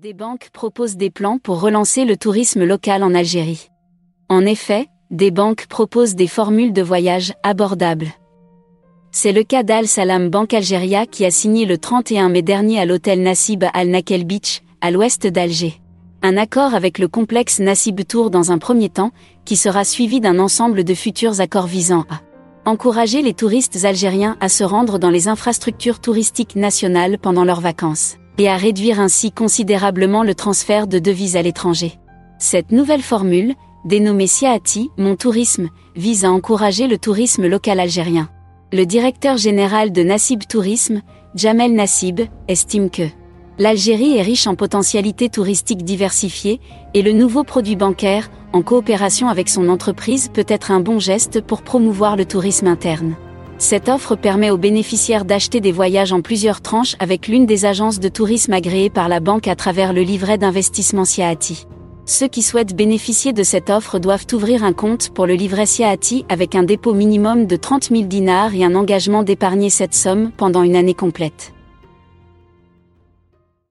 Des banques proposent des plans pour relancer le tourisme local en Algérie. En effet, des banques proposent des formules de voyage abordables. C'est le cas d'Al Salam Bank Algéria qui a signé le 31 mai dernier à l'hôtel Nassib Al Nakel Beach, à l'ouest d'Alger. Un accord avec le complexe Nassib Tour dans un premier temps, qui sera suivi d'un ensemble de futurs accords visant à encourager les touristes algériens à se rendre dans les infrastructures touristiques nationales pendant leurs vacances et à réduire ainsi considérablement le transfert de devises à l'étranger. Cette nouvelle formule, dénommée SIAATI, Mon Tourisme, vise à encourager le tourisme local algérien. Le directeur général de Nassib Tourisme, Jamel Nassib, estime que l'Algérie est riche en potentialités touristiques diversifiées, et le nouveau produit bancaire, en coopération avec son entreprise, peut être un bon geste pour promouvoir le tourisme interne. Cette offre permet aux bénéficiaires d'acheter des voyages en plusieurs tranches avec l'une des agences de tourisme agréées par la banque à travers le livret d'investissement Siaati. Ceux qui souhaitent bénéficier de cette offre doivent ouvrir un compte pour le livret Siaati avec un dépôt minimum de 30 000 dinars et un engagement d'épargner cette somme pendant une année complète.